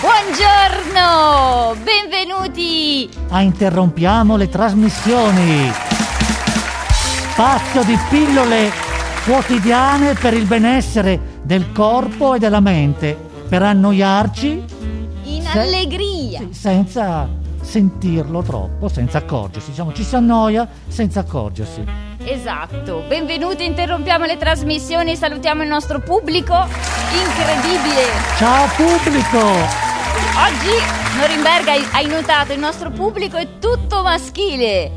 Buongiorno, benvenuti. a Interrompiamo le trasmissioni. Spazio di pillole quotidiane per il benessere del corpo e della mente, per annoiarci In Se- allegria. senza sentirlo troppo, senza accorgersi. Diciamo, ci si annoia senza accorgersi. Esatto, benvenuti, interrompiamo le trasmissioni, salutiamo il nostro pubblico. Incredibile. Ciao pubblico! Oggi, Norimberga, hai- notato, il nostro pubblico è tutto maschile.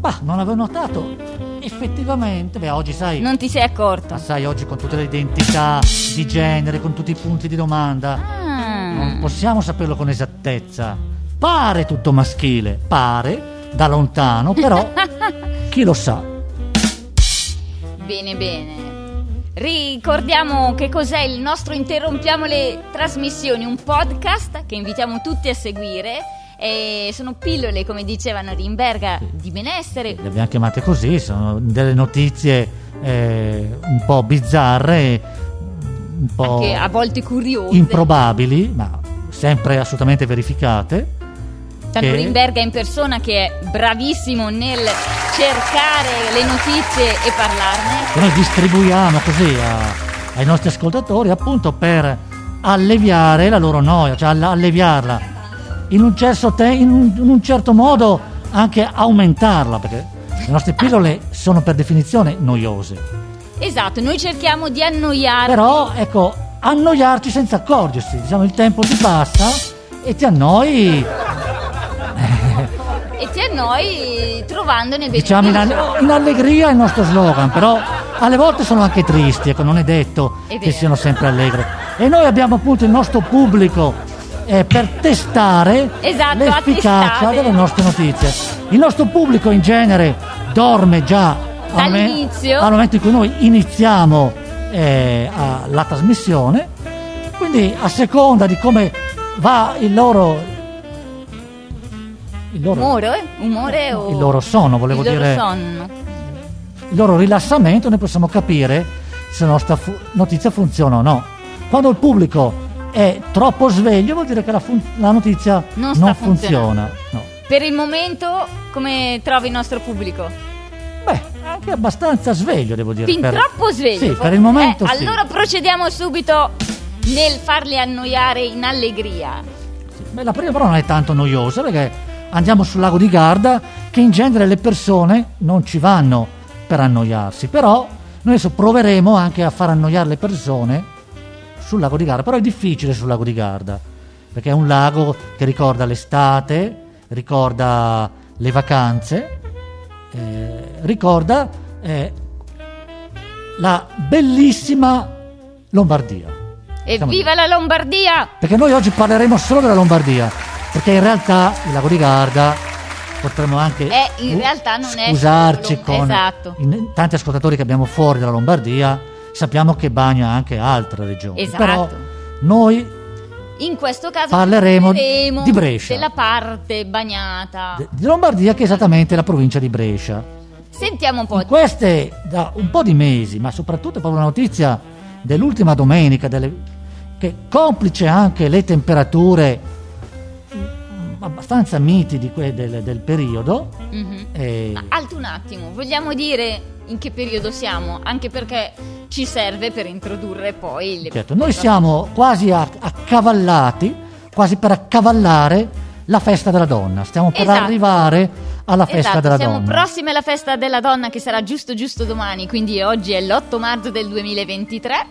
Ma non avevo notato, effettivamente, beh, oggi sai, Non ti sei accorto. ma sai, oggi con tutte le identità di genere, con tutti i punti di domanda, non Ah. possiamo saperlo con esattezza. Pare tutto maschile, pare, da lontano, però chi lo sa. Bene, bene. Ricordiamo che cos'è il nostro Interrompiamo le trasmissioni, un podcast che invitiamo tutti a seguire. E sono pillole, come diceva Norimberga, di benessere. Le abbiamo chiamate così, sono delle notizie eh, un po' bizzarre, un po' Anche a volte curiose. improbabili, ma sempre assolutamente verificate. Tanto che- Norimberga in persona che è bravissimo nel cercare le notizie e parlarne. noi distribuiamo così a- ai nostri ascoltatori appunto per alleviare la loro noia, cioè alle- alleviarla. In un, certo te- in un- in un certo modo anche aumentarla perché le nostre pillole sono per definizione noiose. Esatto, noi cerchiamo di annoiarvi. però ecco annoiarci senza accorgersi. Diciamo il tempo ti passa e ti annoi Annoi trovandone beneficio. diciamo in, alle- in allegria è il nostro slogan però alle volte sono anche tristi ecco non è detto È che siano sempre allegre. E noi abbiamo appunto il nostro pubblico eh, per testare Esatto, l'efficacia attestate. delle nostre notizie. Il nostro pubblico in genere dorme già al, al momento in cui noi iniziamo eh, la trasmissione. Quindi a seconda di come va il loro il loro, Umore? Umore o... il loro sonno volevo il loro dire sonno. il loro rilassamento noi possiamo capire se la nostra fu- notizia funziona o no. Quando il pubblico è troppo sveglio vuol dire che la, fun- la notizia Non non, funziona. No. Per il momento, come trovi il nostro pubblico? Beh, anche abbastanza sveglio devo dire. Fin per- troppo sveglio. Sì, per il momento Eh, sì. Allora procediamo subito nel farli annoiare in allegria. Beh, la prima però non è tanto noiosa perché andiamo sul lago di Garda che in genere le persone non ci vanno per annoiarsi, però noi adesso proveremo anche a far annoiare le persone sul lago di Garda, però è difficile sul lago di Garda perché è un lago che ricorda l'estate, ricorda le vacanze, eh, ricorda eh, la bellissima Lombardia. Evviva la Lombardia! Perché noi oggi parleremo solo della Lombardia, perché in realtà il lago di Garda potremmo anche Eh, in realtà non è scusarci solo- con esatto. in- tanti ascoltatori che abbiamo fuori dalla Lombardia, sappiamo che bagna anche altre regioni. Esatto. Però noi In questo caso Parleremo di Brescia. della parte bagnata. di Lombardia che è esattamente la provincia di Brescia. Sentiamo un po'. In queste da un po' di mesi, ma soprattutto proprio una notizia dell'ultima domenica, delle- che complice anche le temperature abbastanza miti di que- del, del periodo, Mhm. eh, Ma alto un attimo, vogliamo dire in che periodo siamo? Anche perché ci serve per introdurre poi le certo, noi siamo quasi a- accavallati, quasi per accavallare la festa della donna. Stiamo per Esatto. arrivare alla festa Esatto, della siamo donna. prossimi alla festa della donna che sarà giusto giusto domani, quindi oggi è l'8 marzo del 2023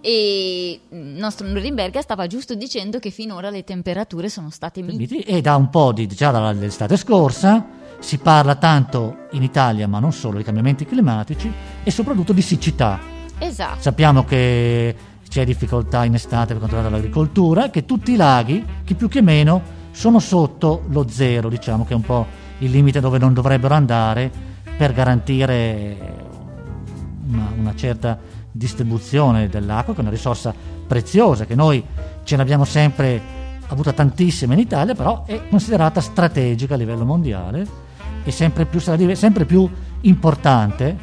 e il nostro Norimberga stava giusto dicendo che finora le temperature sono state miti. E da un po' di già dall'estate scorsa si parla tanto in Italia, ma non solo, di cambiamenti climatici e soprattutto di siccità. Esatto. Sappiamo che c'è difficoltà in estate per quanto riguarda l'agricoltura, che tutti i laghi, chi più che meno, sono sotto lo zero, diciamo che è un po' il limite dove non dovrebbero andare per garantire una, una certa distribuzione dell'acqua, che è una risorsa preziosa, che noi ce l'abbiamo sempre avuta tantissima in Italia, però è considerata strategica a livello mondiale e sempre più, sempre più importante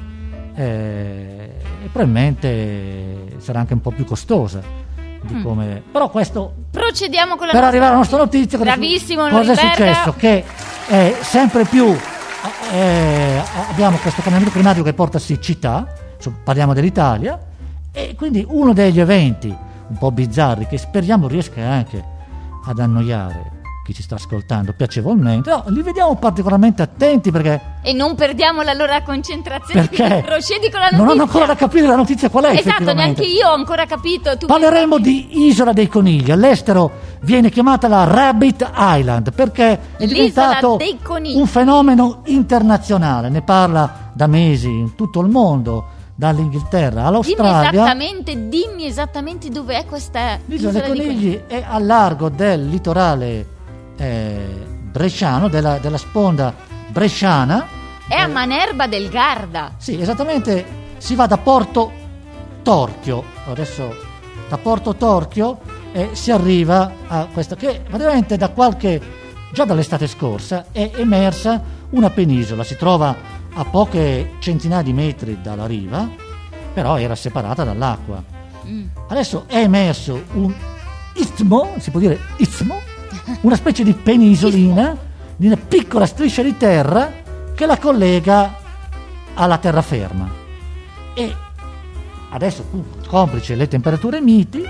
eh, e probabilmente sarà anche un po' più costosa. Di Mm. come... Però questo procediamo con la per arrivare alla nostra notizia, cosa, cosa è successo? Che eh, sempre più eh, abbiamo questo cambiamento climatico che porta a siccità, parliamo dell'Italia, e quindi uno degli eventi un po' bizzarri che speriamo riesca anche ad annoiare chi ci sta ascoltando piacevolmente, no, li vediamo particolarmente attenti perché, E non perdiamo la loro concentrazione. perché procedi con la notizia. non hanno ancora da capire la notizia qual è Esatto, neanche io ho ancora capito. Tu Parleremo di Isola dei Conigli. All'estero viene chiamata la Rabbit Island perché è diventato un fenomeno internazionale. Ne parla da mesi in tutto il mondo, dall'Inghilterra Dimmi all'Australia. esattamente, dimmi esattamente dove è questa L'isola dei dei Conigli è a largo del litorale eh, bresciano, della, della sponda bresciana. È a Manerba del Garda. Sì, esattamente, si va da Porto Torchio, adesso da Porto Torchio e si arriva a questa che praticamente da qualche, già dall'estate scorsa è emersa una penisola, si trova a poche centinaia di metri dalla riva, però era separata dall'acqua. Mm. Adesso è emerso un istmo, si può dire istmo, una specie di penisolina, di una piccola striscia di terra che la collega alla terraferma. E adesso, appunto, complice le temperature miti,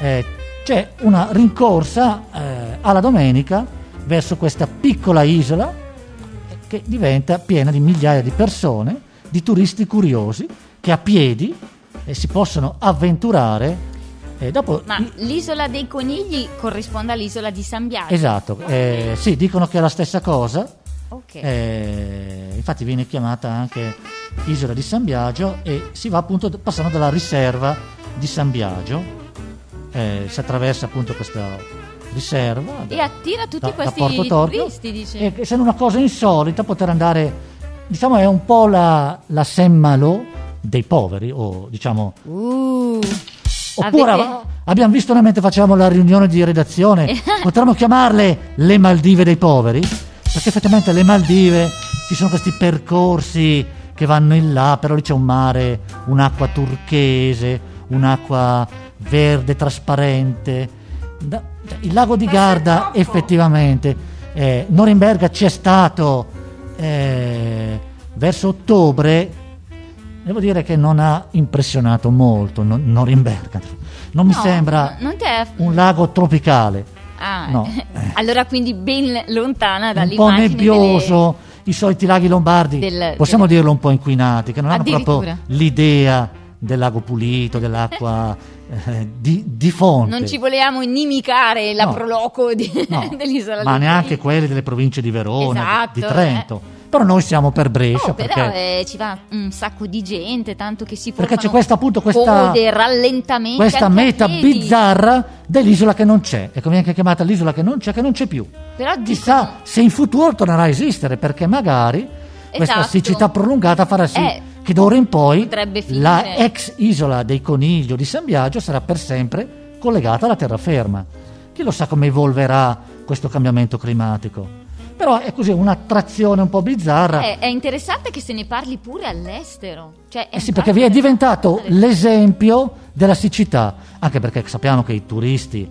eh, c'è una rincorsa eh, alla domenica verso questa piccola isola che diventa piena di migliaia di persone, di turisti curiosi che a piedi eh, si possono avventurare. E dopo Ma i- l'isola dei conigli corrisponde all'isola di San Biagio. Esatto, eh, sì, dicono che è la stessa cosa. Ok. eh, infatti viene chiamata anche Isola di San Biagio e si va appunto passando dalla riserva di San Biagio. eh, si attraversa appunto questa riserva E attira tutti da, da questi Torchio turisti, dice. e essendo una cosa insolita poter andare diciamo è un po' la, la Saint-Malo dei poveri o diciamo Uh, Oppure avete- av- abbiamo visto noi mentre facevamo la riunione di redazione, potremmo chiamarle le Maldive dei poveri? Perché effettivamente le Maldive ci sono questi percorsi che vanno in là, però lì c'è un mare, un'acqua turchese, un'acqua verde trasparente. Da- il lago di Garda effettivamente, eh, Norimberga c'è stato eh, verso ottobre Devo dire che non ha impressionato molto no- Norimberga. Non mi No, sembra Non è... un lago tropicale, Ah, no. allora quindi ben lontana un po' dall'immagine nebbioso, i soliti laghi lombardi, del- possiamo del- dirlo un po' inquinati, che non hanno proprio l'idea del lago pulito, dell'acqua eh, di, di fonte. Non ci volevamo inimicare la No. proloco di- No, dell'isola ma neanche quelli delle province di Verona, di- di, Esatto, Trento. Però noi siamo per Brescia Oh, però perché, eh, ci va un sacco di gente, tanto che si perché formano c'è questa appunto questa, code, rallentamenti, questa meta bizzarra dell'isola che non c'è e che viene anche chiamata l'isola che non c'è, che non c'è più. Però Chissà dicono- se in futuro tornerà a esistere perché magari questa Esatto. siccità prolungata farà sì Eh, che d'ora in poi la ex isola dei Coniglio di San Biagio sarà per sempre collegata alla terraferma. Chi lo sa come evolverà questo cambiamento climatico? Però è così un'attrazione un po' bizzarra. Eh, è interessante che se ne parli pure all'estero. Cioè, Eh sì, perché vi è diventato l'esempio della siccità, anche perché sappiamo che i turisti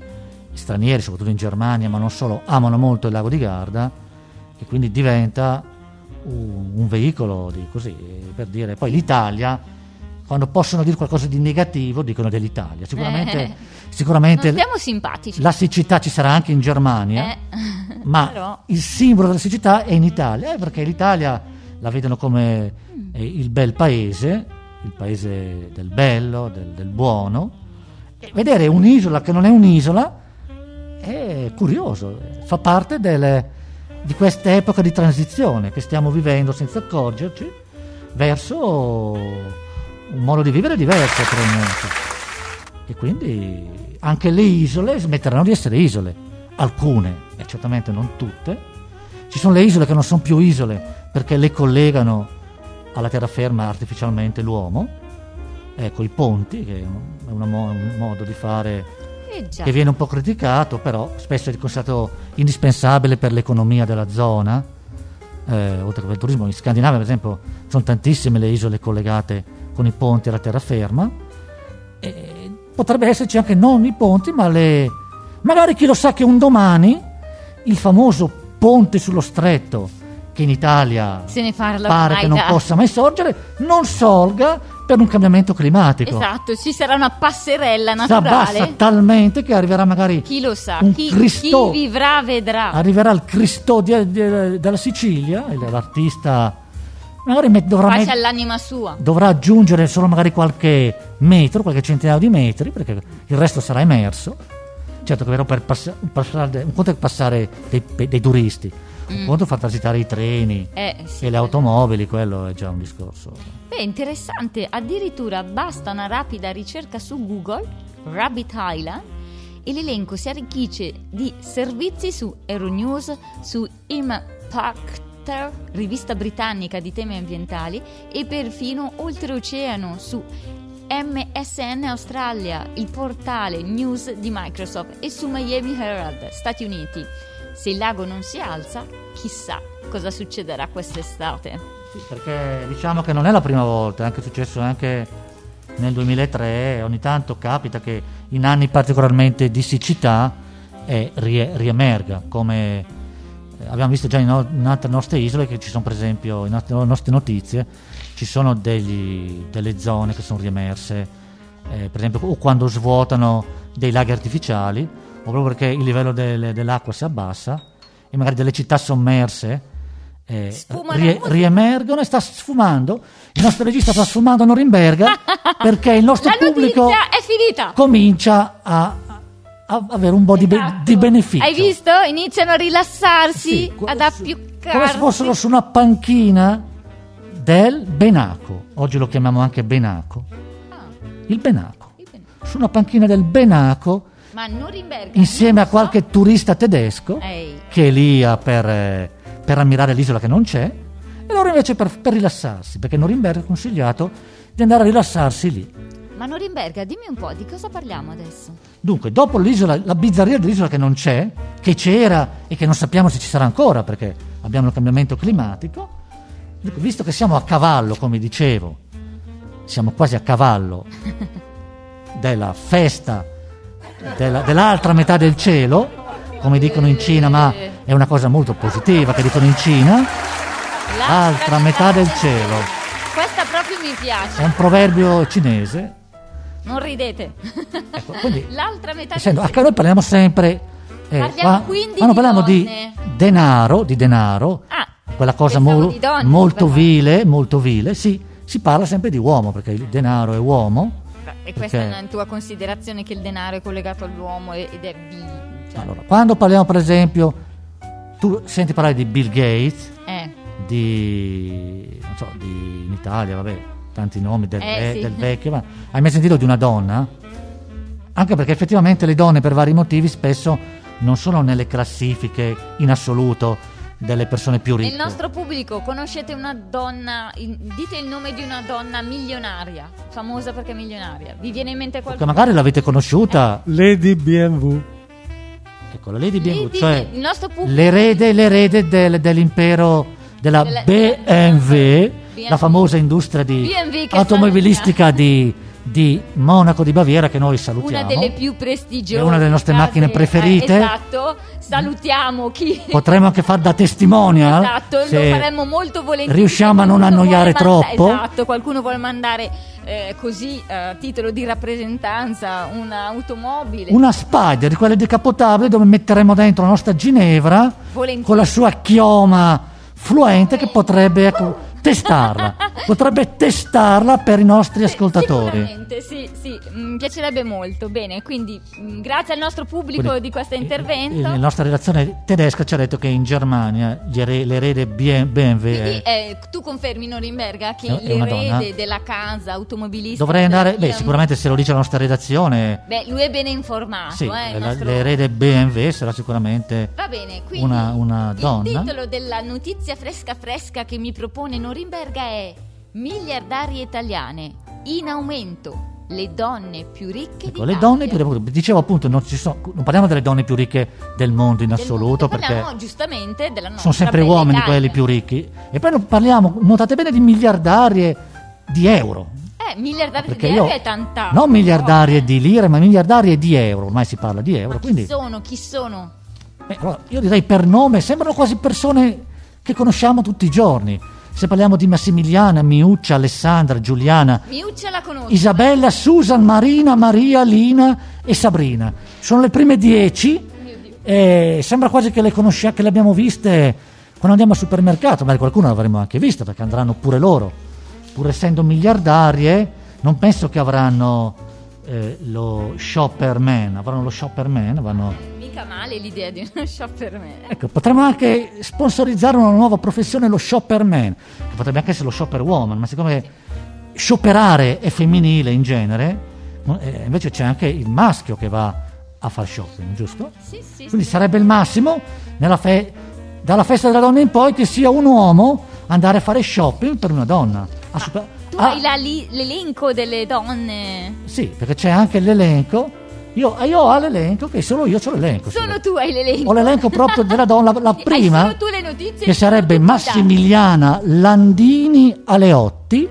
stranieri, soprattutto in Germania, ma non solo, amano molto il lago di Garda e quindi diventa un, un veicolo di così, per dire. Poi l'Italia, quando possono dire qualcosa di negativo, dicono dell'Italia. Sicuramente, Eh. sicuramente Non siamo simpatici. la siccità ci sarà anche in Germania Eh, ma però- il simbolo della siccità è in Italia, eh, perché l'Italia la vedono come eh, il bel paese, il paese del bello, del, del buono. E vedere un'isola che non è un'isola è curioso, fa parte delle- di questa epoca di transizione che stiamo vivendo senza accorgerci verso un modo di vivere diverso probabilmente. E quindi anche le isole smetteranno di essere isole, alcune, e certamente non tutte. Ci sono le isole che non sono più isole perché le collegano alla terraferma artificialmente l'uomo, ecco i ponti, che è un, mo- un modo di fare eh che viene un po' criticato, però spesso è considerato indispensabile per l'economia della zona, eh, oltre che per il turismo. In Scandinavia, per esempio, sono tantissime le isole collegate con i ponti alla terraferma. E potrebbe esserci anche non i ponti, ma le Magari chi lo sa che un domani il famoso ponte sullo stretto, che in Italia pare che non da- possa mai sorgere, non sorga per un cambiamento climatico. Esatto, ci sarà una passerella Si abbassa naturale. talmente che arriverà magari Chi lo sa, un chi, Cristo- chi vivrà vedrà. arriverà il Cristo di- di- della Sicilia l'artista magari met- dovrà, met- all'anima sua. dovrà aggiungere solo magari qualche metro, qualche centinaio di metri, perché il resto sarà emerso. Certo che è vero per passa- passare, un conto è passare dei, dei turisti, un conto è far transitare i treni Eh, sì. e le automobili, quello è già un discorso. Beh, interessante, addirittura basta una rapida ricerca su Google, Rabbit Island, e l'elenco si arricchisce di servizi su Euronews, su Impactor, rivista britannica di temi ambientali, e perfino oltreoceano su MSN Australia, il portale news di Microsoft, e su Miami Herald, Stati Uniti. Se il lago non si alza, chissà cosa succederà quest'estate. Sì, perché diciamo che non è la prima volta, è anche successo anche nel 2003, ogni tanto capita che in anni particolarmente di siccità eh, rie- riemerga, come eh, abbiamo visto già in, o- in altre nostre isole, che ci sono per esempio in altre nostre notizie, ci sono degli- delle zone che sono riemerse, eh, per esempio o quando svuotano dei laghi artificiali, o proprio perché il livello del- dell'acqua si abbassa e magari delle città sommerse eh, rie- riemergono e sta sfumando. Il nostro regista sta sfumando a Norimberga perché il nostro pubblico comincia a, a avere un po' di, be- Esatto. di beneficio. Hai visto? Iniziano a rilassarsi, Sì, ad appiuccarsi. Come se fossero su una panchina del Benaco. Oggi lo chiamiamo anche Benaco. Ah, Il Benaco. che bene. Su una panchina del Benaco, insieme a qualche turista tedesco Ehi, che è lì a- per, eh, per ammirare l'isola che non c'è, e loro invece per, per rilassarsi, perché Norimberga ha consigliato di andare a rilassarsi lì. Ma Norimberga, dimmi un po' di cosa parliamo adesso? Dunque, dopo l'isola, la bizzarria dell'isola che non c'è, che c'era e che non sappiamo se ci sarà ancora perché abbiamo il cambiamento climatico, visto che siamo a cavallo, come dicevo, siamo quasi a cavallo della festa della- dell'altra metà del cielo, come dicono in Cina, ma è una cosa molto positiva che dicono in Cina, l'altra metà del cielo. Questa proprio mi piace. È un proverbio cinese. Non ridete. Ecco, quindi L'altra metà Essendo, del anche noi parliamo sempre. eh, Parliamo qua- quindi quando di parliamo di donne. denaro, di denaro, Ah, quella cosa mo- di donne, molto vile, molto vile, sì, si parla sempre di uomo perché il denaro è uomo. E questa Perché- è una tua considerazione che il denaro è collegato all'uomo ed è vil. cioè, Allora, quando parliamo, per esempio, tu senti parlare di Bill Gates, eh, di, non so, di in Italia, vabbè, tanti nomi del, Eh, ve- sì. del vecchio, ma hai mai sentito di una donna? Anche perché effettivamente le donne per vari motivi spesso non sono nelle classifiche in assoluto delle persone più ricche. Nel nostro pubblico conoscete una donna, dite il nome di una donna milionaria, famosa perché milionaria. Vi viene in mente Che qualcuno? magari l'avete conosciuta, Lady BMW. ecco, la Lady Lì BMW, cioè il nostro pubblico l'erede, l'erede del- dell'impero della Della- BMW, BMW. la famosa industria di BMW che automobilistica di, di Monaco di Baviera che noi salutiamo. una delle più prestigiose. È una delle nostre macchine eh, preferite. esatto, salutiamo chi... Potremmo anche far da testimonial Esatto, se lo faremmo molto volentieri. riusciamo a non annoiare manda- troppo. Esatto, qualcuno vuole mandare eh, così eh, a titolo di rappresentanza un'automobile. Una Spider di quelle decapotabili dove metteremo dentro la nostra Ginevra Volentieri. con la sua chioma fluente che potrebbe ecco, testarla. potrebbe testarla per i nostri ascoltatori. Sicuramente, sì, sì, mi piacerebbe molto. Bene, quindi mh, grazie al nostro pubblico Quindi, di questo eh, intervento. eh, La nostra redazione tedesca ci ha detto che in Germania l'erede BM- BMW è- eh, tu confermi Norimberga che È- è l'erede della casa automobilistica dovrei andare, beh, sicuramente se lo dice la nostra redazione, Beh, lui è bene informato, sì, eh, la- nostro- l'erede BMW sarà sicuramente Va bene, quindi una, una donna. il titolo della notizia fresca fresca che mi propone Norimberga è Miliardarie italiane in aumento, le donne più ricche Ecco, le donne più ricche, dicevo appunto, non, sono, non parliamo delle donne più ricche del mondo in Del assoluto, mondo. perché Parliamo giustamente della nostra sono sempre uomini Italia. quelli più ricchi. E poi non parliamo, notate bene, di miliardarie di euro. Beh, miliardarie Perché di euro è tanta. Non miliardarie di lire, ma miliardarie di euro, ormai si parla di euro. Ma Quindi, chi sono? Chi sono? eh, allora, io direi per nome, sembrano quasi persone che conosciamo tutti i giorni. Se parliamo di Massimiliana, Miuccia, Alessandra, Giuliana, Miuccia la conosco. Isabella, Susan, Marina, Maria, Lina e Sabrina. Sono le prime dieci e sembra quasi che le conosciamo, che le abbiamo viste quando andiamo al supermercato, magari qualcuno l'avremo anche vista perché andranno pure loro. Pur essendo miliardarie, non penso che avranno eh, lo shopper man, avranno lo shopper man, avranno... Mica male l'idea di uno shopper me. Ecco, potremmo anche sponsorizzare una nuova professione, lo shopper man, che potrebbe anche essere lo shopper woman, ma siccome shopperare è femminile in genere, eh, invece c'è anche il maschio che va a fare shopping, giusto? Sì, sì, Quindi sì. sarebbe il massimo nella fe- dalla festa della donna in poi che sia un uomo andare a fare shopping per una donna. A super- Tu ah, hai la l'elenco delle donne. Sì, perché c'è anche l'elenco. Io, io ho l'elenco che solo io ho l'elenco. Solo tu hai l'elenco. Ho l'elenco proprio della donna, la, la Hai prima, solo tu le notizie. che sarebbe Massimiliana Landini Aleotti,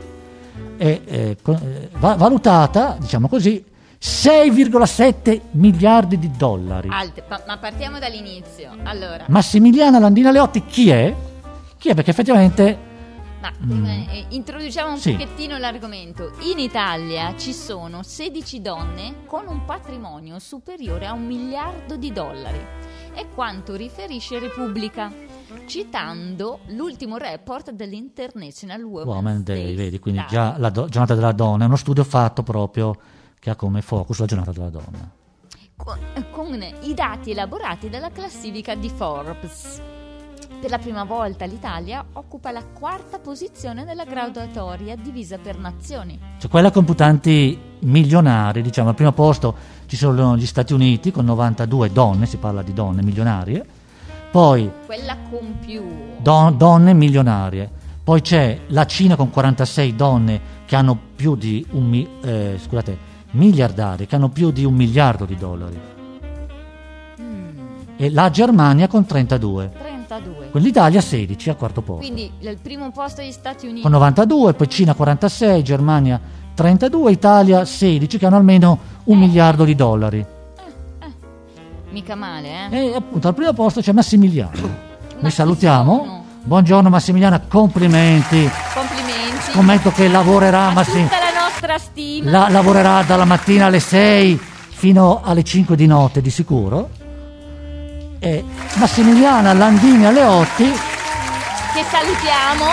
e, eh, eh, va- valutata, diciamo così, 6,7 miliardi di dollari. Alte, ma, ma partiamo dall'inizio. Allora, Massimiliana Landini Aleotti chi è? Chi è? Perché effettivamente ma, eh, introduciamo un Sì. pochettino l'argomento. In Italia ci sono 16 donne con un patrimonio superiore a un miliardo di dollari. È quanto riferisce Repubblica, citando l'ultimo report dell'International Women's Woman Day, vedi, quindi Day. già la do- giornata della donna è uno studio fatto proprio che ha come focus la giornata della donna. con, con i dati elaborati dalla classifica di Forbes. Per la prima volta l'Italia occupa la quarta posizione nella graduatoria divisa per nazioni. Cioè quella con computanti milionari, diciamo, al primo posto ci sono gli Stati Uniti con 92 donne, si parla di donne milionarie, poi Quella con più. don- donne milionarie, poi c'è la Cina con 46 donne che hanno più di un eh, scusate, miliardarie, che hanno più di un miliardo di dollari, e la Germania con 32. 32. Quindi l'Italia 16 al quarto posto. Quindi al primo posto gli Stati Uniti. con 92, poi Cina 46, Germania 32, Italia 16 che hanno almeno un miliardo di dollari. Mica male, eh? E appunto al primo posto c'è Massimiliano. Ma Noi salutiamo. sono? Buongiorno Massimiliana, complimenti. Complimenti. Scommetto che lavorerà, A Massi- tutta la nostra stima. la- lavorerà dalla mattina alle 6 fino alle 5 di notte di sicuro. E Massimiliana Landini Aleotti, Che salutiamo.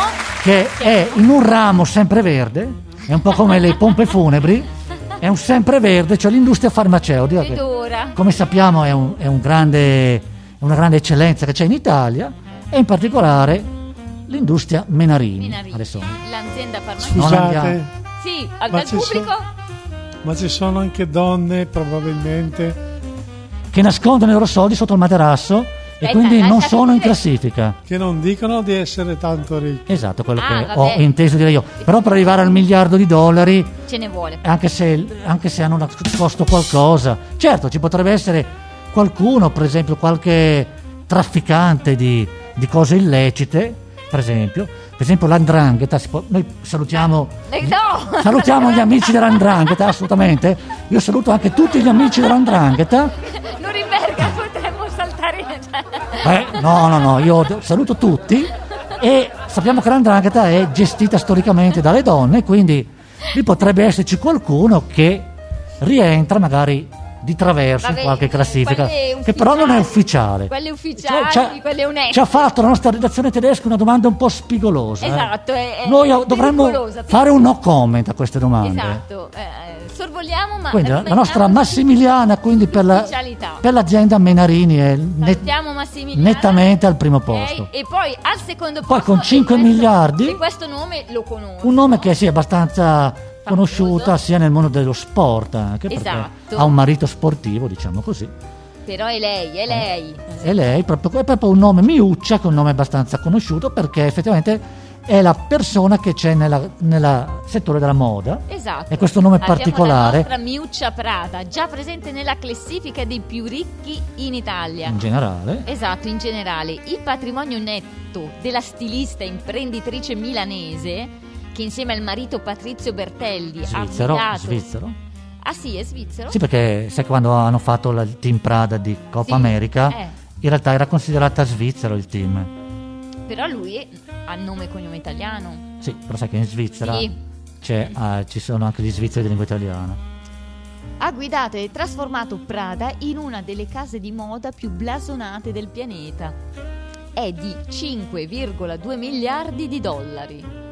che è in un ramo sempreverde, è un po' come le pompe funebri, è un sempreverde, cioè l'industria farmaceutica. che- come sappiamo è, un- è un grande- una grande eccellenza che c'è in Italia e in particolare l'industria Menarini. Minarini, Adesso l'azienda farmaceutica. Scusate, Sì, al Ma pubblico? ma ci sono anche donne probabilmente che nascondono i loro soldi sotto il materasso e Aspetta, quindi non sono in classifica. che non dicono di essere tanto ricche. Esatto, quello Ah, che vabbè. ho inteso dire io. Però per arrivare al miliardo di dollari, Ce ne vuole. anche se, anche se hanno nascosto qualcosa, certo ci potrebbe essere qualcuno, per esempio qualche trafficante di, di cose illecite, per esempio, per esempio l'andrangheta, può- noi salutiamo Eh, no! Salutiamo gli amici dell'Andrangheta, assolutamente. Io saluto anche tutti gli amici dell'Andrangheta. Norimberga potremmo saltare. Eh, no, no, no, io saluto tutti. E sappiamo che l'Andrangheta è gestita storicamente dalle donne, quindi lì potrebbe esserci qualcuno che rientra magari di traverso Vabbè, in qualche classifica, che però non è ufficiali. ufficiale. Quelle ufficiali, Cioè, ci ha- quelle oneste. Ci ha fatto la nostra redazione tedesca una domanda un po' spigolosa. eh. Esatto, è- è Noi dovremmo pericolosa, fare un no comment a queste domande. Esatto, eh, sorvoliamo ma Quindi la, nostra Massimiliana quindi per, la- per l'azienda Menarini è net- nettamente al primo posto. E poi al secondo Poi posto con e 5 questo- miliardi? E questo nome lo conosco. Un nome che sì, è abbastanza conosciuta sia nel mondo dello sport anche perché Esatto. ha un marito sportivo, diciamo così. Però è lei, è lei. E lei proprio, è proprio un nome Miuccia, che è un nome abbastanza conosciuto perché effettivamente è la persona che c'è nel settore della moda. Esatto. E questo nome Abbiamo particolare La nostra Miuccia Prada, già presente nella classifica dei più ricchi in Italia. in generale. Esatto, in generale. Il patrimonio netto della stilista imprenditrice milanese, che insieme al marito Patrizio Bertelli Svizzero, ha guidato... svizzero. Ah sì, è svizzero? Sì, perché sai che quando hanno fatto la- il team Prada di Coppa Sì, America, eh. in realtà era considerata svizzero il team. Però lui ha nome e cognome italiano. Sì, però sai che in Svizzera Sì. c'è, ah, ci sono anche gli svizzeri di lingua italiana. Ha guidato e trasformato Prada in una delle case di moda più blasonate del pianeta. È di 5,2 miliardi di dollari.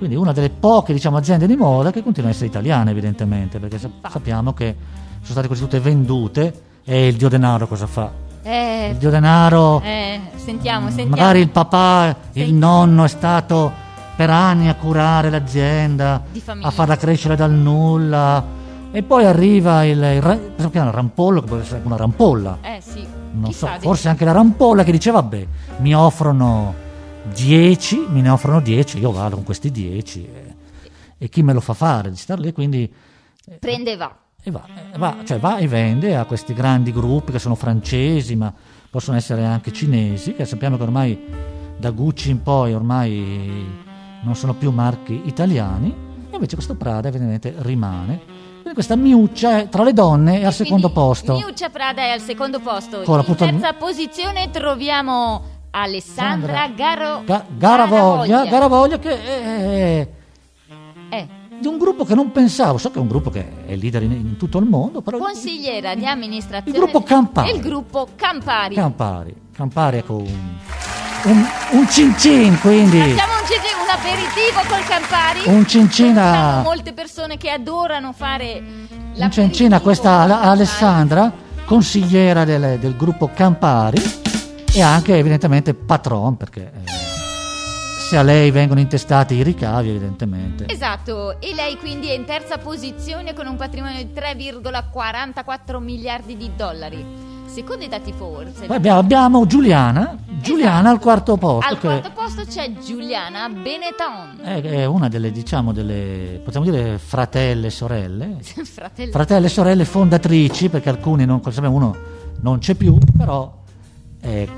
Quindi una delle poche diciamo, aziende di moda che continua a essere italiana evidentemente, perché sappiamo che sono state quasi tutte vendute e il dio denaro cosa fa? Eh, Il dio denaro, eh, sentiamo, sentiamo. magari il papà, il Senti. nonno è stato per anni a curare l'azienda, a farla crescere dal nulla e poi arriva il, il, chiama, il rampollo, che può essere una rampolla. Eh sì, non so, forse anche la rampolla che dice vabbè, mi offrono 10, me ne offrono 10, io vado con questi 10 e, e chi me lo fa fare di star lì, quindi prende e va. e va, e va, cioè va e vende a questi grandi gruppi che sono francesi, ma possono essere anche cinesi, che sappiamo che ormai da Gucci in poi ormai non sono più marchi italiani, e invece questo Prada evidentemente rimane. Quindi questa miuccia tra le donne è al secondo posto. Miuccia Prada è al secondo posto. Con In terza posizione troviamo Alessandra Sandra Garo... Ga- Garavoglia, Garavoglia. Che è, Eh, di un gruppo che non pensavo, so che è un gruppo che è leader in, in tutto il mondo, però consigliera di amministrazione Il gruppo Campari. del gruppo Campari. Campari, Campari ecco un, un, un cin cin, quindi Facciamo un, CG, un aperitivo col Campari. un cincin Conosciamo a, molte persone che adorano fare un cincin a questa. Alessandra, consigliera del, del gruppo Campari e anche evidentemente patron, perché eh, se a lei vengono intestati i ricavi evidentemente. Esatto, e lei quindi è in terza posizione con un patrimonio di 3,44 miliardi di dollari. Secondo i dati forse. Poi abbiamo, abbiamo Giuliana, Giuliana al quarto posto, Al che quarto posto c'è Giuliana Benetton. è, è una delle, diciamo, delle, possiamo dire fratelle sorelle, Fratello. fratelli e sorelle fondatrici, perché alcuni non, sappiamo, uno non c'è più, però eh,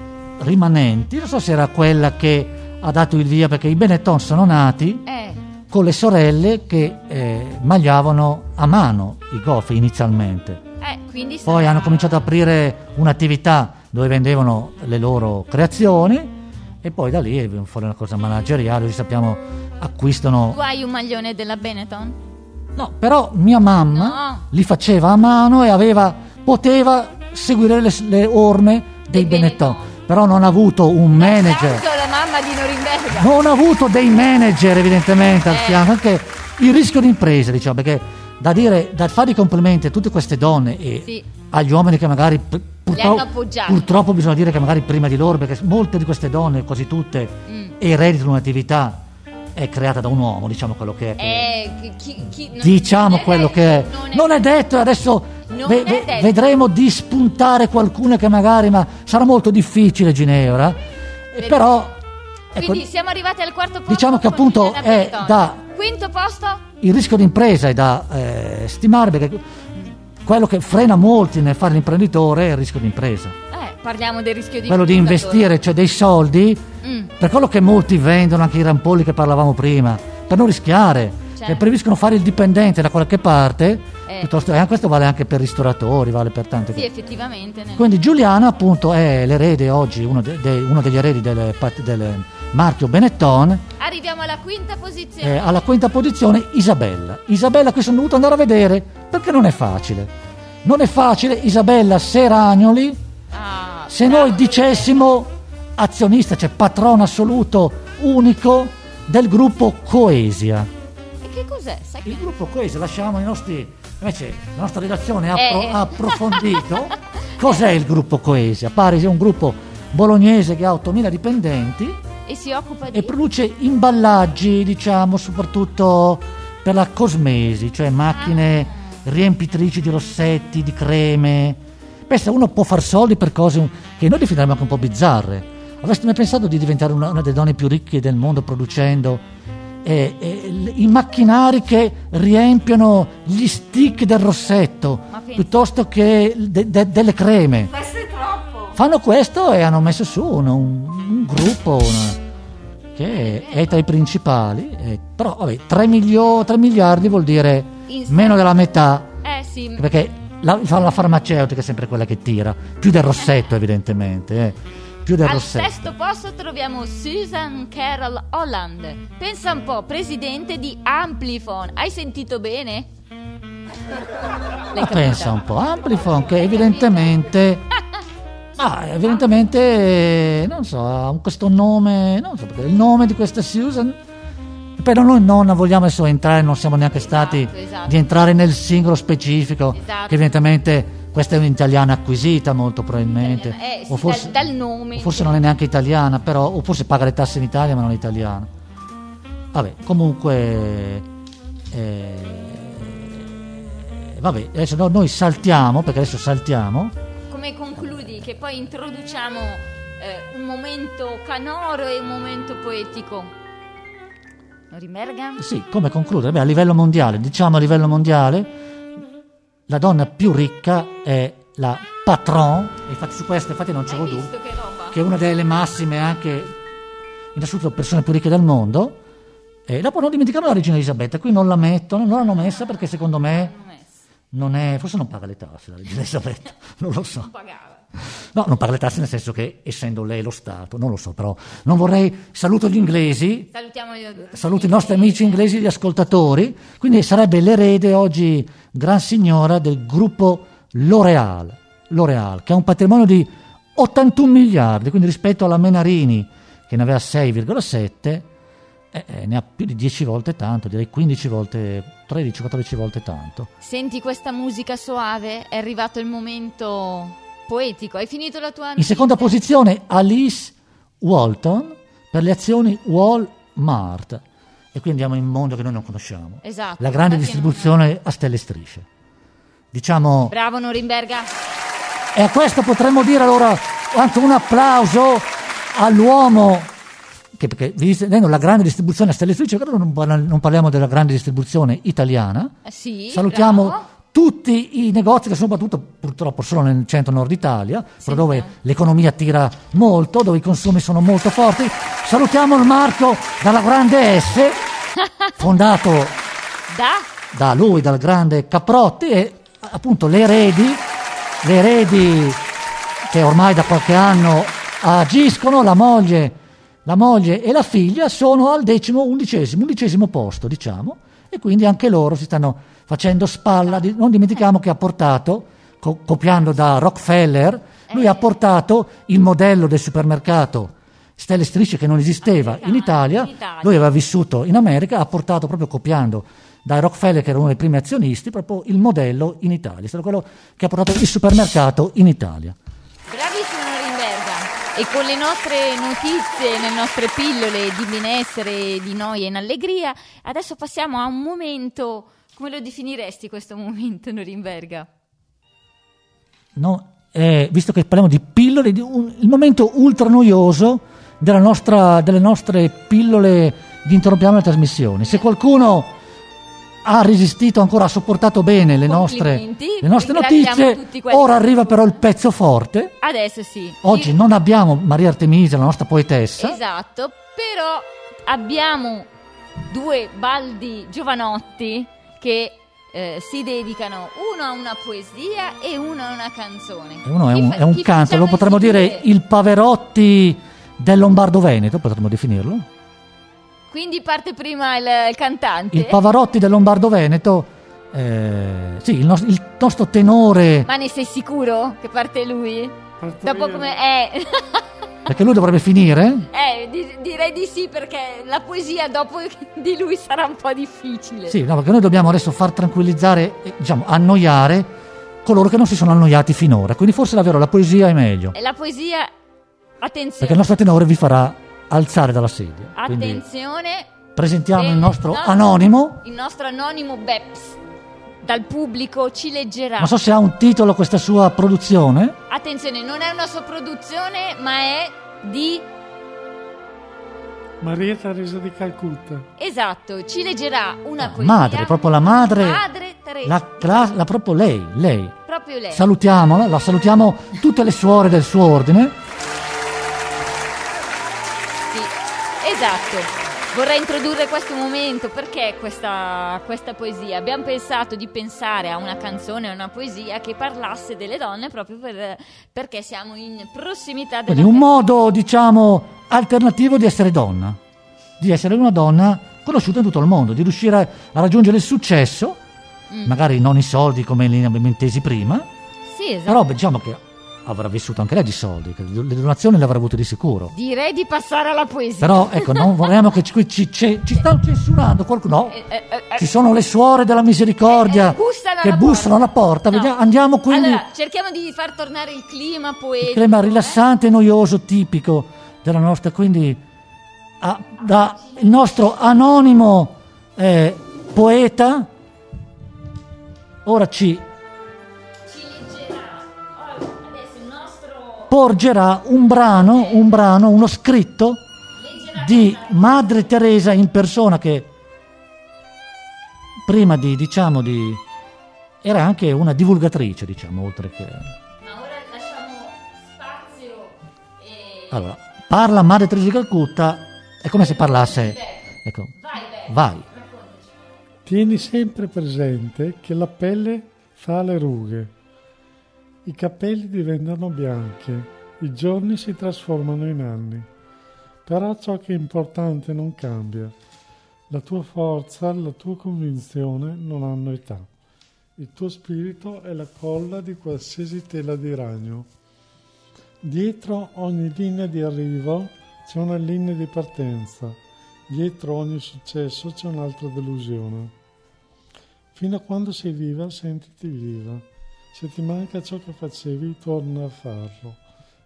rimanenti. Non so se era quella che ha dato il via, perché i Benetton sono nati eh, con le sorelle che eh, magliavano a mano i goffi inizialmente. eh, Poi sarà- hanno cominciato ad aprire un'attività dove vendevano le loro creazioni e poi da lì è fuori una cosa manageriale, oggi sappiamo acquistano... Tu hai un maglione della Benetton? No, però mia mamma No. li faceva a mano e aveva, poteva seguire le, le orme dei Benetton, però non ha avuto un manager, alla mamma di Norimberga. non ha avuto dei manager evidentemente al Eh. fianco, anche il rischio di impresa diciamo, perché da dire, da fare i complimenti a tutte queste donne e Sì. agli uomini che magari pu- purtroppo, purtroppo bisogna dire che magari prima di loro, perché molte di queste donne, quasi tutte, Mm. ereditano un'attività è creata da un uomo, diciamo quello che è. che- Eh, chi- chi- non- diciamo non è quello detto, che è. non è Non è detto, e adesso ve- ve- vedremo di spuntare qualcuna che magari, ma sarà molto difficile Ginevra, e Perché- però ecco, Quindi siamo arrivati al quarto posto. Diciamo che appunto è da- Quinto posto? il rischio di impresa è da eh, stimare perché quello che frena molti nel fare l'imprenditore è il rischio di impresa. Eh, parliamo del rischio di quello di investire, cioè dei soldi, Mm. per quello che molti vendono, anche i rampolli che parlavamo prima, per non rischiare, Certo. che preferiscono fare il dipendente da qualche parte, Eh. piuttosto, e questo vale anche per ristoratori, vale per tante Sì, cose. effettivamente. nel- Quindi Giuliana appunto è l'erede oggi, uno, de- de- uno degli eredi del, marchio Benetton, Arriviamo alla quinta posizione. eh, alla quinta posizione Isabella. Isabella qui sono dovuto andare a vedere perché non è facile. Non è facile Isabella Seragnoli, Ah, se noi dicessimo azionista, cioè patrono assoluto unico del gruppo Coesia. Cos'è? Sai Il che... gruppo Coesia lasciamo i nostri invece la nostra redazione ha Eh. ha approfondito cos'è il gruppo Coesia. Pare sia un gruppo bolognese che ha 8000 dipendenti E si occupa di... e produce imballaggi, diciamo, soprattutto per la cosmesi, cioè macchine riempitrici di rossetti, di creme. Pensa, uno può far soldi per cose che noi definiamo anche un po' bizzarre. Avreste mai pensato di diventare una, una delle donne più ricche del mondo producendo eh, eh, i macchinari che riempiono gli stick del rossetto piuttosto che de- de- delle creme? Questo è troppo. fanno questo e hanno messo su un, un gruppo una- che è, tra i principali, eh, però vabbè, 3, milio- 3 miliardi vuol dire In- meno della metà, Eh sì, perché la, la farmaceutica è sempre quella che tira, più del rossetto evidentemente, eh, più del Al rossetto. sesto posto troviamo Susan Carol Holland. Pensa un po', presidente di Amplifon. Hai sentito bene? L'hai Ma capita? pensa un po', Amplifon che evidentemente, ah, evidentemente, non so, questo nome, non so perché, il nome di questa Susan, però noi non vogliamo adesso entrare, non siamo neanche stati esatto. di entrare nel singolo specifico, Esatto. che evidentemente questa è un'italiana acquisita molto probabilmente, Eh, sì, o forse, dal, dal nome. o forse non è neanche italiana, però, o forse paga le tasse in Italia ma non è italiana. Vabbè, comunque... eh, vabbè, adesso no- noi saltiamo, perché adesso saltiamo. Come concludi? Che poi introduciamo eh, un momento canoro e un momento poetico. Norimberga? Sì, come concludere? Beh, a livello mondiale, diciamo a livello mondiale, la donna più ricca è la patron, e infatti su questo infatti non c'è dubbio, che è una delle massime anche in assoluto persone più ricche del mondo. E dopo non dimentichiamo la regina Elisabetta, qui non la mettono, non l'hanno messa perché secondo me non è, forse non paga le tasse la regina Elisabetta, non lo so. Non pagava. No, non paga le tasse nel senso che essendo lei lo Stato, non lo so, però non vorrei, saluto gli inglesi, Salutiamo gli saluto i nostri amici inglesi, gli ascoltatori, quindi sarebbe l'erede oggi gran signora del gruppo L'Oreal, L'Oreal che ha un patrimonio di 81 miliardi, quindi rispetto alla Menarini che ne aveva 6,7, eh, eh, ne ha più di 10 volte tanto, direi 15 volte, 13-14 volte tanto. Senti questa musica soave? È arrivato il momento poetico. Hai finito la tua In seconda posizione Alice Walton per le azioni Walmart. E qui andiamo in un mondo che noi non conosciamo. Esatto. La grande distribuzione a stelle e strisce. Diciamo, Bravo Norimberga. e a questo potremmo dire allora anche un applauso all'uomo, che perché vedendo la grande distribuzione a stelle e strisce, però non parliamo della grande distribuzione italiana. Eh, Sì, Salutiamo bravo. Tutti i negozi che sono soprattutto purtroppo solo nel centro-nord Italia, però dove Sentiamo. l'economia tira molto, dove i consumi sono molto forti. Salutiamo il Marco dalla grande S, fondato Da? da lui, dal grande Caprotti e appunto le eredi, le eredi che ormai da qualche anno agiscono, la moglie, la moglie e la figlia sono al decimo, undicesimo, undicesimo posto, diciamo, e quindi anche loro si stanno facendo spalla. Non dimentichiamo che ha portato, co- copiando da Rockefeller, lui ha portato il modello del supermercato Stelle Strisce che non esisteva in Italia, lui aveva vissuto in America, ha portato proprio copiando dai Rockefeller che era uno dei primi azionisti, proprio il modello in Italia, è stato quello che ha portato il supermercato in Italia. Bravissimo Norimberga. E con le nostre notizie, le nostre pillole di benessere, di noia in allegria, adesso passiamo a un momento, come lo definiresti questo momento Norimberga? No, eh, visto che parliamo di pillole, di un- il momento ultra noioso della nostra- delle nostre pillole di interrompiamo le trasmissioni. Se qualcuno ha resistito ancora, ha sopportato bene le nostre, le nostre notizie, ora arriva però il pezzo forte. Adesso sì. Oggi Io- non abbiamo Maria Artemisia, la nostra poetessa. Esatto, però abbiamo due baldi giovanotti che eh, si dedicano uno a una poesia e uno a una canzone. E Uno è un, fa- è un canto, lo potremmo dire il Pavarotti del Lombardo-Veneto, potremmo definirlo. Quindi parte prima il, il cantante. Il Pavarotti del Lombardo-Veneto, eh, sì, il, nos- il nostro tenore, Ma ne sei sicuro che parte lui? Parto Dopo io. come è? perché lui dovrebbe finire. eh, di- direi di sì perché la poesia dopo di lui sarà un po' difficile. Sì, no, perché noi dobbiamo adesso far tranquillizzare, eh, diciamo, annoiare coloro che non si sono annoiati finora. Quindi forse davvero la poesia è meglio, E la poesia, perché attenzione, il nostro tenore vi farà alzare dalla sedia. Quindi attenzione, presentiamo il nostro no. anonimo. il nostro anonimo Beps dal pubblico ci leggerà. Non so se ha un titolo questa sua produzione. Attenzione, non è una sua produzione, ma è di Maria Teresa di Calcutta. esatto, ci leggerà una La poesia. madre, proprio la madre. Madre Teresa, La, cla- la- proprio lei, lei. proprio lei. Salutiamola, la salutiamo tutte le suore del suo ordine. Sì. Esatto. Vorrei introdurre questo momento perché questa, questa poesia. Abbiamo pensato di pensare a una canzone, a una poesia che parlasse delle donne proprio per- perché siamo in prossimità della Quindi un modo, diciamo, alternativo di essere donna, di essere una donna conosciuta in tutto il mondo, di riuscire a, a raggiungere il successo, Mm. magari non i soldi come li abbiamo intesi prima, Sì, esatto. però diciamo che avrà vissuto anche lei di soldi, le donazioni le avrà avute di sicuro. Direi di passare alla poesia. Però ecco, non vorremmo che ci, ci, ci, ci stanno censurando qualcuno. No, Eh, eh, eh, ci sono le suore della misericordia Eh, bussano che alla bussano alla porta. No. Vediamo- andiamo quindi Allora, cerchiamo di far tornare il clima poetico. il clima eh? rilassante e noioso tipico della nostra. Quindi ah, da il nostro anonimo eh, poeta ora Ci porgerà un brano, un brano, uno scritto di Madre Teresa in persona che prima di, diciamo, di... era anche una divulgatrice, diciamo, oltre che... Ma ora lasciamo spazio e Allora, parla Madre Teresa di Calcutta, è come se parlasse... Ecco, vai Beh, vai. Tieni sempre presente che la pelle fa le rughe, i capelli diventano bianchi, i giorni si trasformano in anni. Però ciò che è importante non cambia. La tua forza, la tua convinzione non hanno età. Il tuo spirito è la colla di qualsiasi tela di ragno. Dietro ogni linea di arrivo c'è una linea di partenza. Dietro ogni successo c'è un'altra delusione. Fino a quando sei viva, sentiti viva. Se ti manca ciò che facevi, torna a farlo.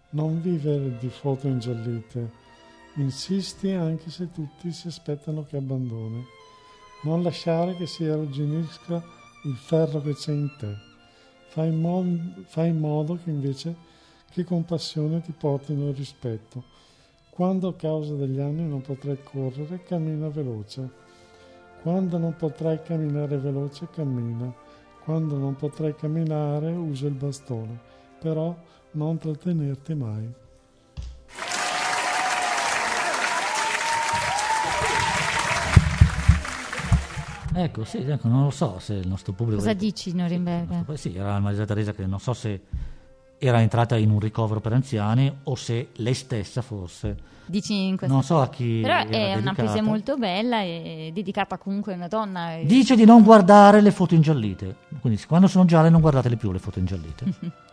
Non vivere di foto ingiallite. Insisti anche se tutti si aspettano che abbandoni. Non lasciare che si arrugginisca il ferro che c'è in te. Fai in, mo- fai in modo che invece che con passione ti portino il rispetto. Quando a causa degli anni non potrai correre, cammina veloce. Quando non potrai camminare veloce, cammina. Quando non potrai camminare, usa il bastone. Però non trattenerti mai. Ecco, sì, ecco, non lo so se il nostro pubblico... Cosa dici Norimberga? Poi sì, era Maria Teresa che non so se era entrata in un ricovero per anziani o se lei stessa forse. Dici in questo Non so a chi Però è una poesia molto bella e dedicata comunque a una donna. Dice di non guardare le foto ingiallite. Quindi quando sono gialle non guardatele più le foto ingiallite.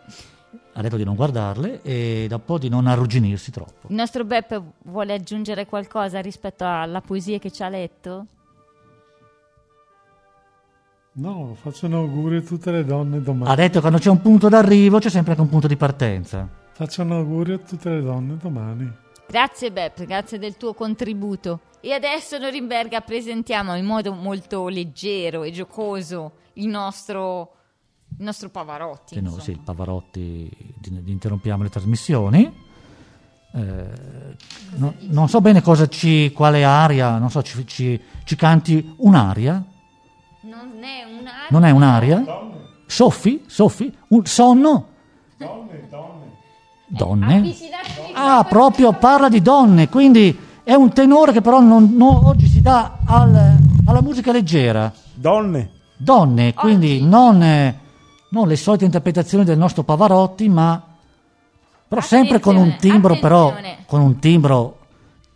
ha detto di non guardarle e dopo di non arrugginirsi troppo. Il nostro Beppe vuole aggiungere qualcosa rispetto alla poesia che ci ha letto? No, faccio un augurio a tutte le donne domani. Ha detto che quando c'è un punto d'arrivo c'è sempre anche un punto di partenza. Faccio un augurio a tutte le donne domani. Grazie Beppe, grazie del tuo contributo. E adesso Norimberga presentiamo in modo molto leggero e giocoso il nostro, il nostro Pavarotti. Sì, no, sì, il Pavarotti, interrompiamo le trasmissioni. Eh, no- non so bene cosa ci, quale aria, non so, ci, ci- ci canti un'aria? Non è un'aria. Non è un'aria? Soffi? Soffi? Un sonno? Donne, donne. Donne? Ah, microfono. proprio parla di donne, quindi è un tenore che però non- non- oggi si dà al- alla musica leggera. Donne. Donne, quindi non, eh, non le solite interpretazioni del nostro Pavarotti, ma però sempre con un Attenzione, timbro, però con un timbro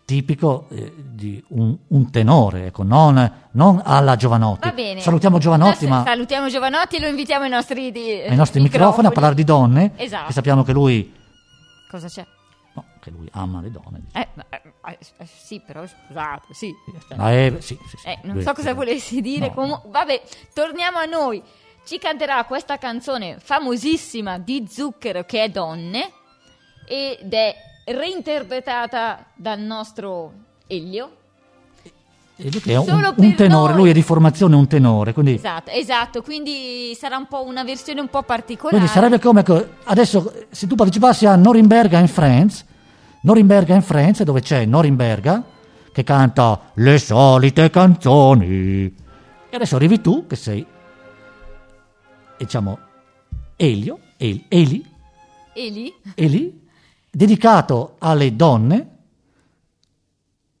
tipico eh, di un, un tenore, ecco, non, non alla Giovanotti. Salutiamo Giovanotti, Adesso ma Salutiamo Giovanotti e lo invitiamo ai nostri, di- ai nostri microfoni a parlare di donne, Esatto. che sappiamo che lui, Cosa c'è? no, che lui ama le donne. Eh, ma- eh, eh, sì, però scusate, sì. Eh, sì, sì, sì, Eh, non so cosa volessi dire. No, comu- Vabbè, torniamo a noi. Ci canterà questa canzone famosissima di Zucchero che è Donne ed è reinterpretata dal nostro Elio. E lui che è un, un tenore, noi. lui è di formazione un tenore, quindi, Esatto, esatto, quindi sarà un po' una versione un po' particolare. quindi sarebbe come adesso se tu partecipassi a Norimberga in Friends, Norimberga in Friends, dove c'è Norimberga che canta le solite canzoni. E adesso arrivi tu che sei diciamo Elio, El- Eli, Eli? Eli, dedicato alle donne,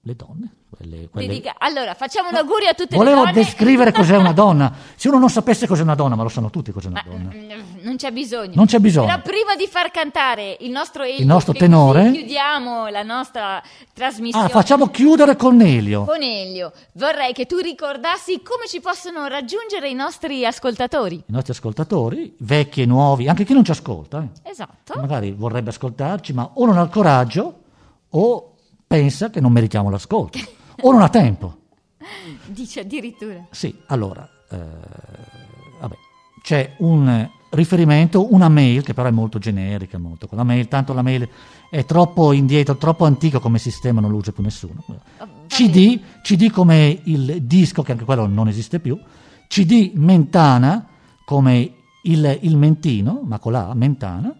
le donne. Quelle, quelle... Dedica- Allora, facciamo un augurio a tutte Volevo le donne. descrivere cos'è una donna. Se uno non sapesse cos'è una donna, ma lo sanno tutti cos'è una Ma, donna. mm, non c'è bisogno. Non c'è bisogno. Però prima di far cantare il nostro Elio, Il nostro tenore. chiudiamo la nostra trasmissione. Ah, facciamo chiudere con Elio. Con Elio, vorrei che tu ricordassi come ci possono raggiungere i nostri ascoltatori. I nostri ascoltatori, vecchi e nuovi, anche chi non ci ascolta, eh. Esatto. magari vorrebbe ascoltarci, ma o non ha il coraggio o pensa che non meritiamo l'ascolto, o non ha tempo. Dice addirittura. Sì, allora, eh, vabbè, c'è un riferimento, una mail che però è molto generica, molto con la mail, tanto la mail è troppo indietro, troppo antica come sistema, non lo usa più nessuno. CD, CD come il disco, che anche quello non esiste più, CD Mentana come il, il mentino, ma con la mentana,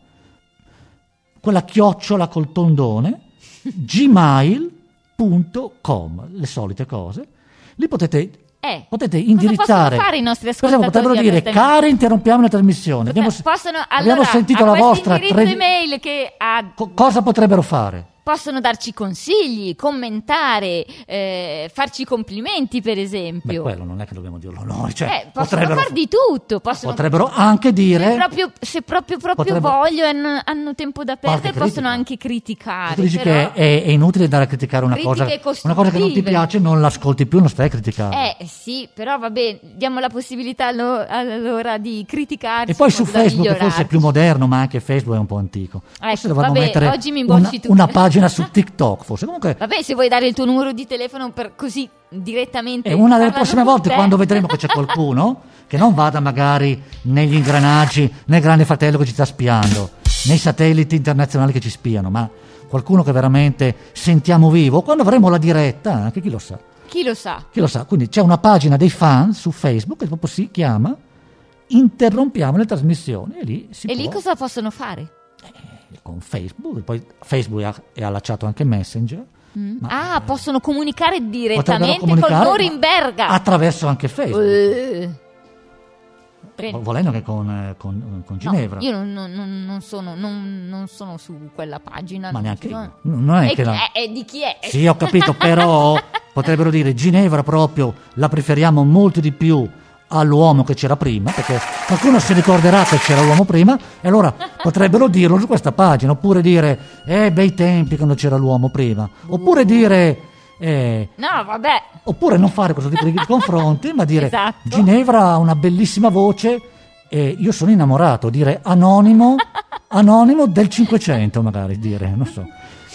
quella chiocciola col tondone, gmail.com, le solite cose. Lì potete, Eh, potete cosa indirizzare. possono fare i nostri Cosa ascoltatori potrebbero dire? Care, interrompiamo la trasmissione. Abbiamo, possono, abbiamo allora, sentito la vostra. tre- email che ha Co- cosa potrebbero fare? Possono darci consigli, commentare, eh, farci complimenti, per Beh, esempio. quello non è che dobbiamo dirlo noi. Cioè, Eh, possono potrebbero, far di tutto, possono, potrebbero anche dire. se proprio, se proprio, proprio voglio e hanno, hanno tempo da perdere, possono anche criticare. Tu dici che è, è inutile andare a criticare una cosa, una cosa che non ti piace, non l'ascolti più, non stai a criticare. Eh sì, però vabbè, diamo la possibilità allo- allora di criticarci. E poi su Facebook, forse è più moderno, ma anche Facebook è un po' antico. Ecco, forse vabbè, mettere oggi mi una, una pagina su TikTok, forse. Comunque, Vabbè, se vuoi dare il tuo numero di telefono per così direttamente. è una delle prossime volte, te. quando vedremo che c'è qualcuno che non vada magari negli ingranaggi, nel grande fratello che ci sta spiando, nei satelliti internazionali che ci spiano, ma qualcuno che veramente sentiamo vivo, quando avremo la diretta, anche chi lo sa. Chi lo sa? Chi lo sa? Quindi c'è una pagina dei fan su Facebook che proprio si chiama Interrompiamo le trasmissioni e lì si e può lì cosa possono fare? Con Facebook, poi Facebook è- è allacciato anche Messenger. Ma, ah, possono comunicare direttamente comunicare, con Norimberga. attraverso anche Facebook, Eh. Bene. volendo che con, eh, con- con No, Ginevra. io non, non- non- sono, non, non sono su quella pagina. Ma neanche io. Non è E che la- è? E di chi è? Sì, ho capito, però potrebbero dire Ginevra proprio la preferiamo molto di più all'uomo che c'era prima, perché qualcuno si ricorderà che c'era l'uomo prima, e allora potrebbero dirlo su questa pagina, oppure dire, eh, bei tempi quando c'era l'uomo prima, oppure dire, eh, No, vabbè. oppure non fare questo tipo di confronti, ma dire, Esatto. Ginevra ha una bellissima voce e io sono innamorato, dire anonimo, anonimo del 500 magari, dire, non so.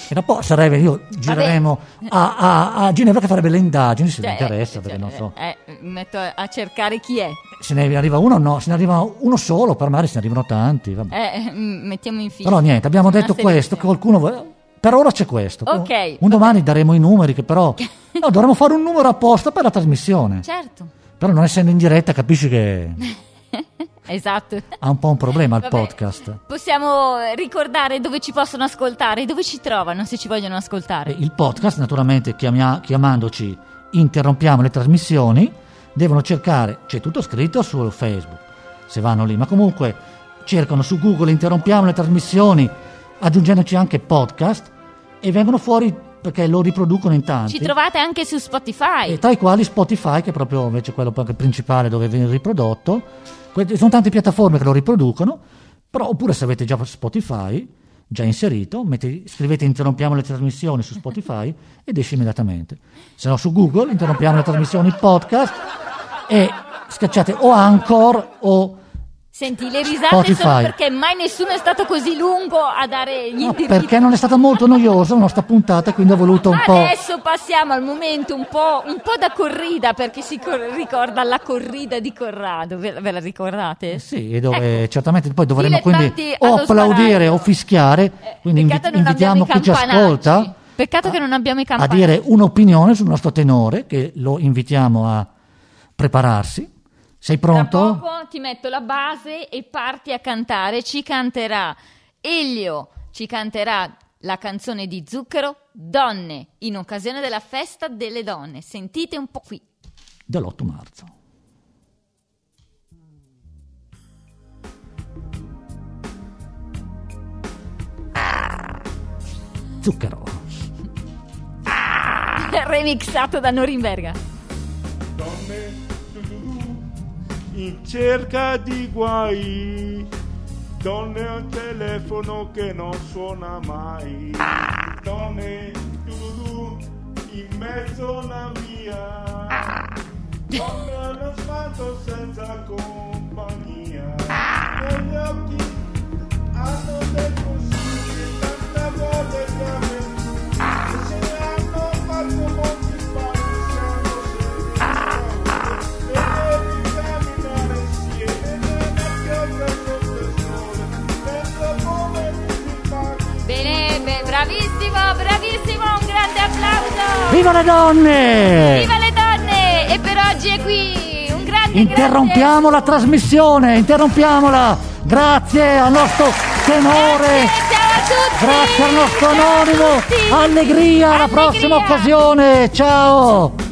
E dopo sarebbe, io gireremo a, a- a Ginevra che farebbe le indagini, se Cioè, mi interessa, eh, perché cioè, non so. eh, metto a cercare chi è. Se ne arriva uno, no, se ne arriva uno solo, per magari se ne arrivano tanti. vabbè. Eh, mm, mettiamo in fila. Però niente, abbiamo Una detto questo, che qualcuno... vuole- Per ora c'è questo. Ok, Un domani daremo i numeri, che però... No, dovremmo fare un numero apposta per la trasmissione. Certo, Però non essendo in diretta capisci che esatto. ha un po' un problema il Vabbè, podcast. Possiamo ricordare dove ci possono ascoltare, dove ci trovano se ci vogliono ascoltare. Il podcast, naturalmente, chiamia- chiamandoci Interrompiamo le trasmissioni, devono cercare, c'è tutto scritto su Facebook, se vanno lì, ma comunque cercano su Google Interrompiamo le trasmissioni, aggiungendoci anche podcast, e vengono fuori perché lo riproducono in tanti. Ci trovate anche su Spotify. e tra i quali Spotify, che è proprio invece quello principale dove viene riprodotto. Que- Sono tante piattaforme che lo riproducono, però oppure se avete già Spotify già inserito, metti- scrivete interrompiamo le trasmissioni su Spotify ed esce immediatamente. Se no su Google interrompiamo le trasmissioni podcast e schiacciate o Anchor o Senti, le risate Spotify. sono perché mai nessuno è stato così lungo a dare gli no, indirizzi. perché non è stata molto noiosa la nostra puntata, quindi ho voluto un po'... Adesso passiamo al momento un po', un po' da corrida perché si cor- ricorda la corrida di Corrado. Ve, ve la ricordate? Eh Sì, e dove certamente poi dovremo Dilettanti quindi o applaudire o fischiare, quindi invi- invitiamo chi ci ascolta Peccato che non abbiamo i a campanacci. dire un'opinione sul nostro tenore, che lo invitiamo a prepararsi. Sei Tra pronto? poco ti metto la base e parti a cantare. Ci canterà Elio, ci canterà la canzone di Zucchero, Donne, in occasione della festa delle donne. Sentite un po' qui. Dall'8 marzo. Zucchero. remixato da Norimberga. Donne in cerca di guai, donne al telefono che non suona mai, donne in mezzo alla via, donne all'asfalto senza compagnia, negli occhi hanno del consigli, tante volte chiame, grande applauso. Viva le donne! Viva le donne! E per oggi è qui un grande Interrompiamo la trasmissione, interrompiamola. Grazie al nostro tenore. Grazie! Grazie al nostro Ciao anonimo. tutti! Allegria, alla Allegria! prossima occasione. Ciao.